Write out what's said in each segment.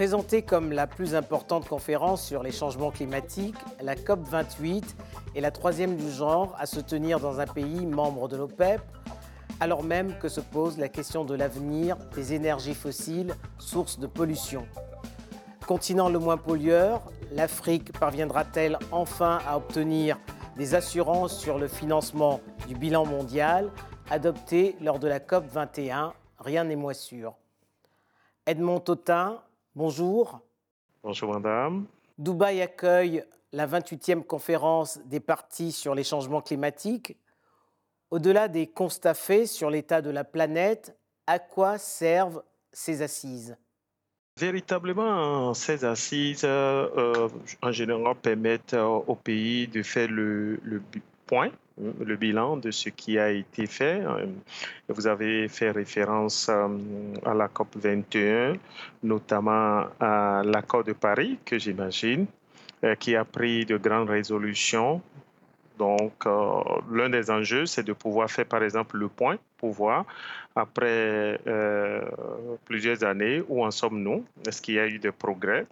Présentée comme la plus importante conférence sur les changements climatiques, la COP28 est la troisième du genre à se tenir dans un pays membre de l'OPEP, alors même que se pose la question de l'avenir des énergies fossiles, source de pollution. Continent le moins pollueur, l'Afrique parviendra-t-elle enfin à obtenir des assurances sur le financement du bilan mondial adopté lors de la COP 21 Rien n'est moins sûr. Edmond Totin, bonjour. Bonjour madame. Dubaï accueille la 28e conférence des partis sur les changements climatiques. Au-delà des constats faits sur l'état de la planète, à quoi servent ces assises? Véritablement, ces assises, euh, en général, permettent au pays de faire le, point, le bilan de ce qui a été fait. Euh, vous avez fait référence à la COP 21, notamment à l'accord de Paris, que j'imagine, qui a pris de grandes résolutions. Donc, euh, l'un des enjeux, c'est de pouvoir faire, par exemple, le point, pouvoir, après euh, plusieurs années, où en sommes-nous? Est-ce qu'il y a eu des progrès?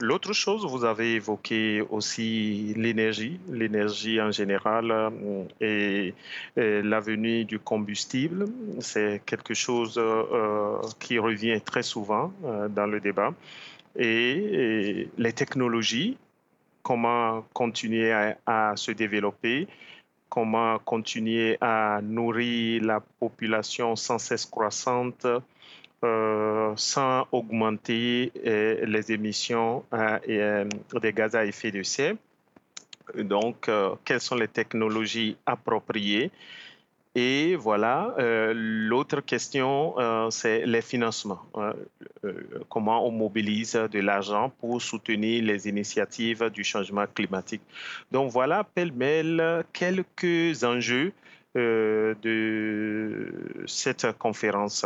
L'autre chose, vous avez évoqué aussi l'énergie, l'énergie en général euh, et, l'avenir du combustible. C'est quelque chose qui revient très souvent dans le débat. et les technologies comment continuer à, se développer, comment continuer à nourrir la population sans cesse croissante euh, sans augmenter euh, les émissions euh, des gaz à effet de serre. Donc, quelles sont les technologies appropriées? Et voilà, euh, l'autre question, euh, c'est les financements. Euh, comment on mobilise de l'argent pour soutenir les initiatives du changement climatique? Donc voilà, pêle-mêle, quelques enjeux de cette conférence.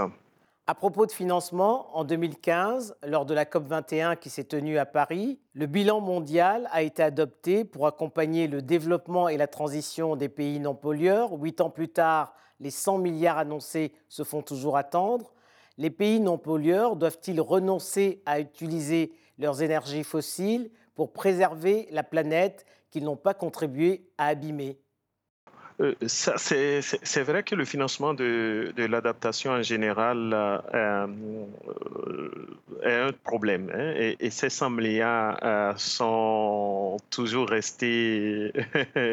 À propos de financement, en 2015, lors de la COP21 qui s'est tenue à Paris, le bilan mondial a été adopté pour accompagner le développement et la transition des pays non pollueurs. Huit ans plus tard, les 100 milliards annoncés se font toujours attendre. Les pays non pollueurs doivent-ils renoncer à utiliser leurs énergies fossiles pour préserver la planète qu'ils n'ont pas contribué à abîmer? Euh, c'est vrai que le financement de, l'adaptation en général euh, euh, est un problème. Hein, et, ces 100 milliards sont toujours restés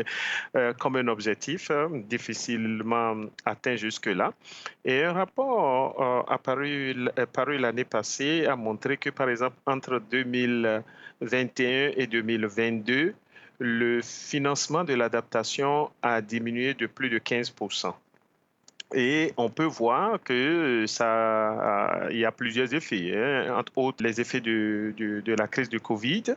comme un objectif hein, difficilement atteint jusque-là. Et un rapport apparu, paru l'année passée a montré que, par exemple, entre 2021 et 2022, le financement de l'adaptation a diminué de plus de 15% et on peut voir que ça, il y a plusieurs effets, hein. entre autres les effets de, de, la crise du Covid,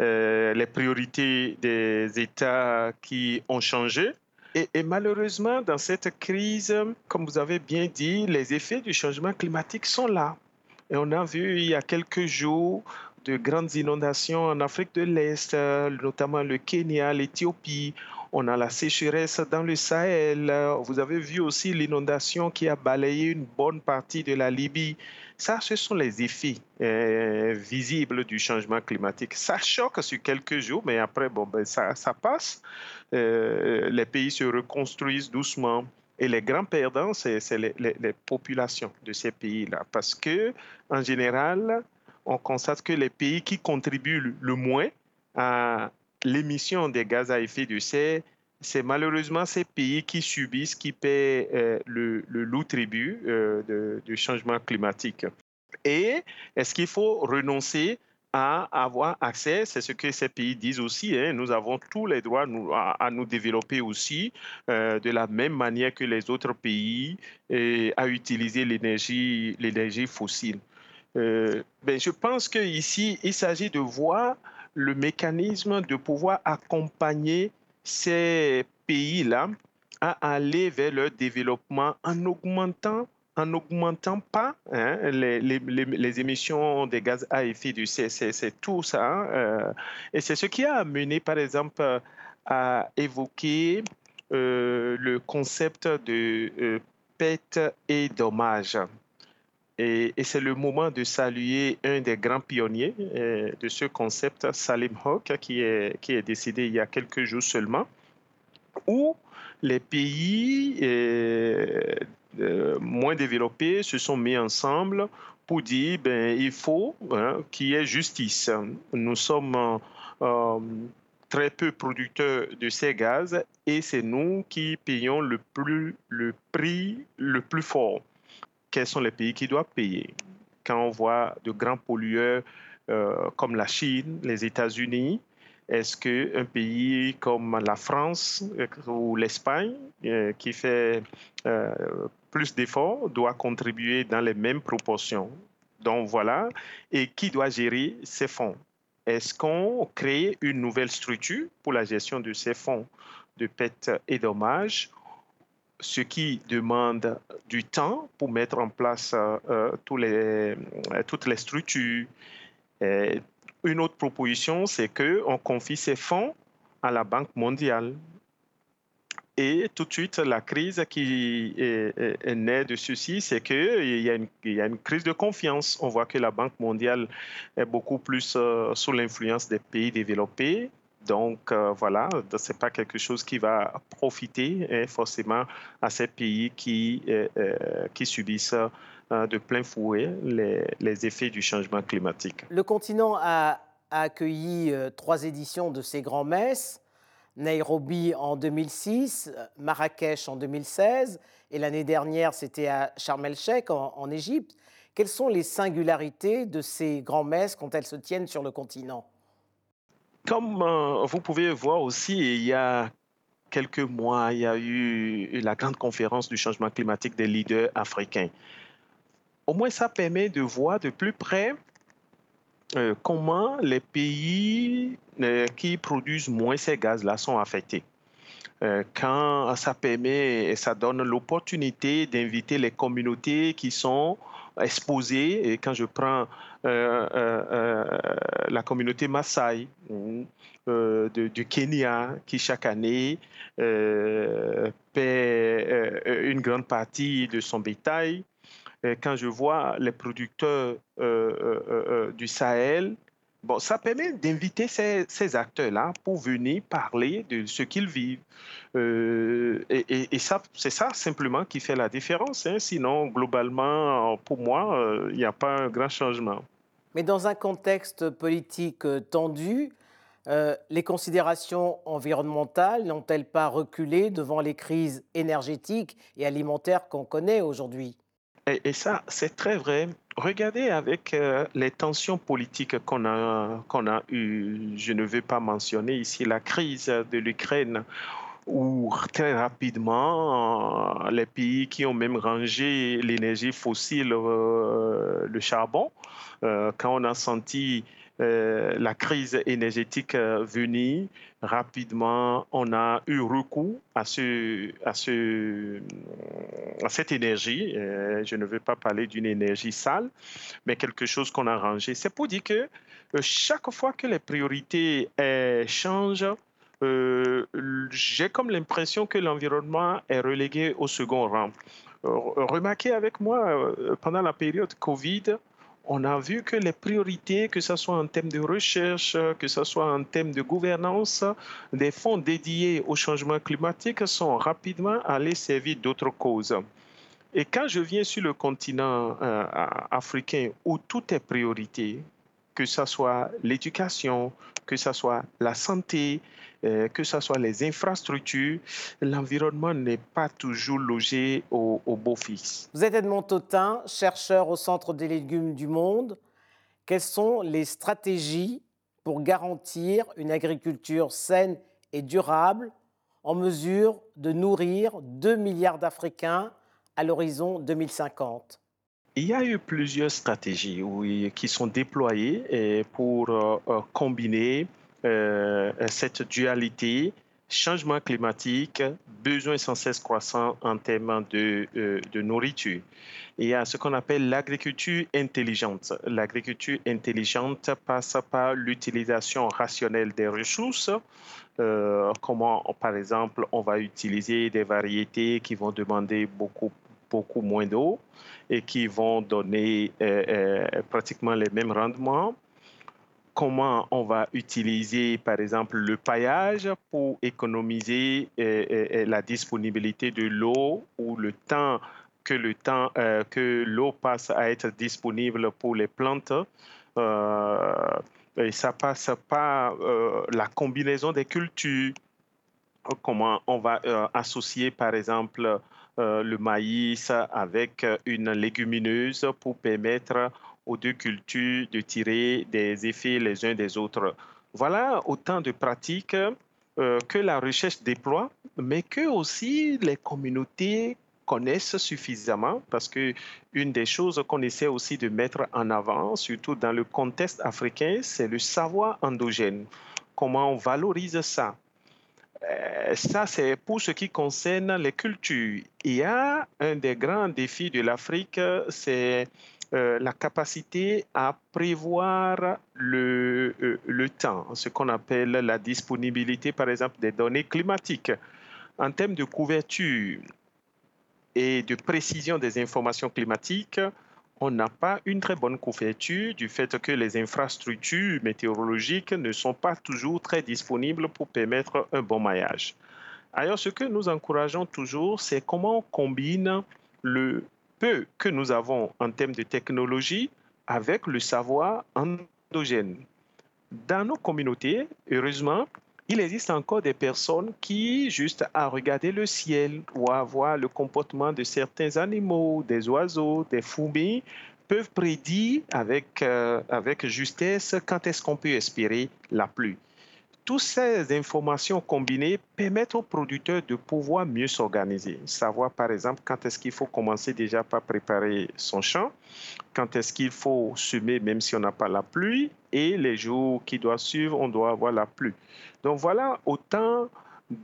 euh, les priorités des États qui ont changé. Et, et, malheureusement, dans cette crise, comme vous avez bien dit, les effets du changement climatique sont là. Et on a vu il y a quelques jours de grandes inondations en Afrique de l'Est, euh, notamment le Kenya, l'Éthiopie. On a la sécheresse dans le Sahel. Vous avez vu aussi l'inondation qui a balayé une bonne partie de la Libye. Ça, ce sont les effets euh, visibles du changement climatique. Ça choque sur quelques jours, mais après, bon, ben, ça, ça passe. Euh, les pays se reconstruisent doucement. Et les grands perdants, c'est les, les, populations de ces pays-là. Parce que, en général, on constate que les pays qui contribuent le moins à l'émission des gaz à effet de serre, c'est malheureusement ces pays qui subissent, qui paient euh, le, le, loup tribut euh, du changement climatique. Et est-ce qu'il faut renoncer à avoir accès, c'est ce que ces pays disent aussi, hein, nous avons tous les droits à, nous développer aussi euh, de la même manière que les autres pays et à utiliser l'énergie fossile. Euh, ben, je pense qu'ici, il s'agit de voir le mécanisme de pouvoir accompagner ces pays-là à aller vers leur développement en augmentant en n'augmentant pas hein, les, émissions de gaz à effet de serre. C'est tout ça. Hein, euh, et c'est ce qui a amené, par exemple, à évoquer euh, le concept de pète et dommage. Et, c'est le moment de saluer un des grands pionniers euh, de ce concept, Salim Hock, qui est, qui est décédé il y a quelques jours seulement, où les pays euh, euh, moins développés se sont mis ensemble pour dire ben, il faut hein, qu'il y ait justice. Nous sommes très peu producteurs de ces gaz et c'est nous qui payons le, plus, le prix le plus fort. Quels sont les pays qui doivent payer. Quand on voit de grands pollueurs euh, comme la Chine, les États-Unis, est-ce qu'un pays comme la France euh, ou l'Espagne, euh, qui fait plus d'efforts, doit contribuer dans les mêmes proportions? Donc voilà, et qui doit gérer ces fonds? Est-ce qu'on crée une nouvelle structure pour la gestion de ces fonds? De pète et dommages, ce qui demande du temps pour mettre en place euh, euh, euh, toutes les structures. une autre proposition, c'est qu'on confie ces fonds à la Banque mondiale. Et tout de suite, la crise qui est, née de ceci, c'est qu'il y, a une, crise de confiance. On voit que la Banque mondiale est beaucoup plus sous l'influence des pays développés. Donc euh, voilà, ce n'est pas quelque chose qui va profiter hein, forcément à ces pays qui, euh, qui subissent de plein fouet les, effets du changement climatique. Le continent a, a accueilli trois éditions de ces grands messes. Nairobi en 2006, Marrakech en 2016, et l'année dernière, c'était à Sharm el-Sheikh en, Égypte. Quelles sont les singularités de ces grands-messes quand elles se tiennent sur le continent? Comme euh, vous pouvez voir aussi, il y a quelques mois, il y a eu la grande conférence du changement climatique des leaders africains. Au moins, ça permet de voir de plus près euh, comment les pays euh, qui produisent moins ces gaz-là sont affectés. Quand ça permet et ça donne l'opportunité d'inviter les communautés qui sont exposées, et quand je prends la communauté Maasai du Kenya, qui chaque année paie une grande partie de son bétail, quand je vois les producteurs euh, euh, euh, du Sahel, bon, ça permet d'inviter ces, ces acteurs-là pour venir parler de ce qu'ils vivent. et, et, ça, c'est ça simplement qui fait la différence. Hein. Sinon, globalement, pour moi, il n'y a pas un grand changement. Mais dans un contexte politique tendu, les considérations environnementales n'ont-elles pas reculé devant les crises énergétiques et alimentaires qu'on connaît aujourd'hui? Et, ça, c'est très vrai. Regardez avec euh, les tensions politiques qu'on a, eues. Je ne veux pas mentionner ici la crise de l'Ukraine où très rapidement, euh, les pays qui ont même rangé l'énergie fossile, euh, le charbon, quand on a senti la crise énergétique venir, rapidement, on a eu recours à, ce, à, ce, à cette énergie. Euh, je ne veux pas parler d'une énergie sale, mais quelque chose qu'on a rangé. C'est pour dire que euh, chaque fois que les priorités euh, changent, j'ai comme l'impression que l'environnement est relégué au second rang. remarquez avec moi, pendant la période Covid, on a vu que les priorités, que ce soit en termes de recherche, que ce soit en termes de gouvernance, des fonds dédiés au changement climatique sont rapidement allés servir d'autres causes. Et quand je viens sur le continent euh, africain où tout est priorité, que ce soit l'éducation, que ce soit la santé, euh, que ce soit les infrastructures, l'environnement n'est pas toujours logé au, beau fixe. Vous êtes Edmond Totin, chercheur au Centre des légumes du monde. Quelles sont les stratégies pour garantir une agriculture saine et durable en mesure de nourrir 2 milliards d'Africains à l'horizon 2050 il y a eu plusieurs stratégies qui sont déployées pour euh, euh, combiner euh, cette dualité changement climatique, besoin sans cesse croissant en termes de, nourriture. il y a ce qu'on appelle l'agriculture intelligente. L'agriculture intelligente passe par l'utilisation rationnelle des ressources. Comment, par exemple, on va utiliser des variétés qui vont demander beaucoup beaucoup moins d'eau et qui vont donner pratiquement les mêmes rendements comment on va utiliser, par exemple, le paillage pour économiser la disponibilité de l'eau ou le temps que le temps euh, que l'eau passe à être disponible pour les plantes. Euh, et ça passe par euh, la combinaison des cultures. Comment on va associer, par exemple, le maïs avec une légumineuse pour permettre aux deux cultures de tirer des effets les uns des autres. Voilà autant de pratiques que la recherche déploie, mais que aussi les communautés connaissent suffisamment parce que une des choses qu'on essaie aussi de mettre en avant, surtout dans le contexte africain, c'est le savoir endogène. Comment on valorise ça? euh, ça, c'est pour ce qui concerne les cultures. Il y a un des grands défis de l'Afrique, c'est euh, la capacité à prévoir euh, le temps, ce qu'on appelle la disponibilité, par exemple, des données climatiques. En termes de couverture, et de précision des informations climatiques, on n'a pas une très bonne couverture du fait que les infrastructures météorologiques ne sont pas toujours très disponibles pour permettre un bon maillage. Ailleurs, ce que nous encourageons toujours, c'est comment on combine le peu que nous avons en termes de technologie avec le savoir endogène. Dans nos communautés, heureusement, il existe encore des personnes qui, juste à regarder le ciel ou à voir le comportement de certains animaux, des oiseaux, des fourmis, peuvent prédire avec, euh, avec justesse quand est-ce qu'on peut espérer la pluie. Toutes ces informations combinées permettent aux producteurs de pouvoir mieux s'organiser. Savoir, par exemple, quand est-ce qu'il faut commencer déjà par préparer son champ, quand est-ce qu'il faut semer même si on n'a pas la pluie, et les jours qui doivent suivre, on doit avoir la pluie. Donc voilà autant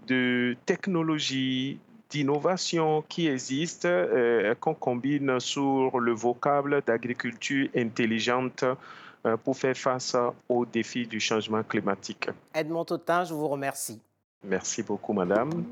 de technologies, d'innovations qui existent, euh, qu'on combine sur le vocable d'agriculture intelligente pour faire face aux défis du changement climatique. Edmond Totin, je vous remercie. Merci beaucoup, madame.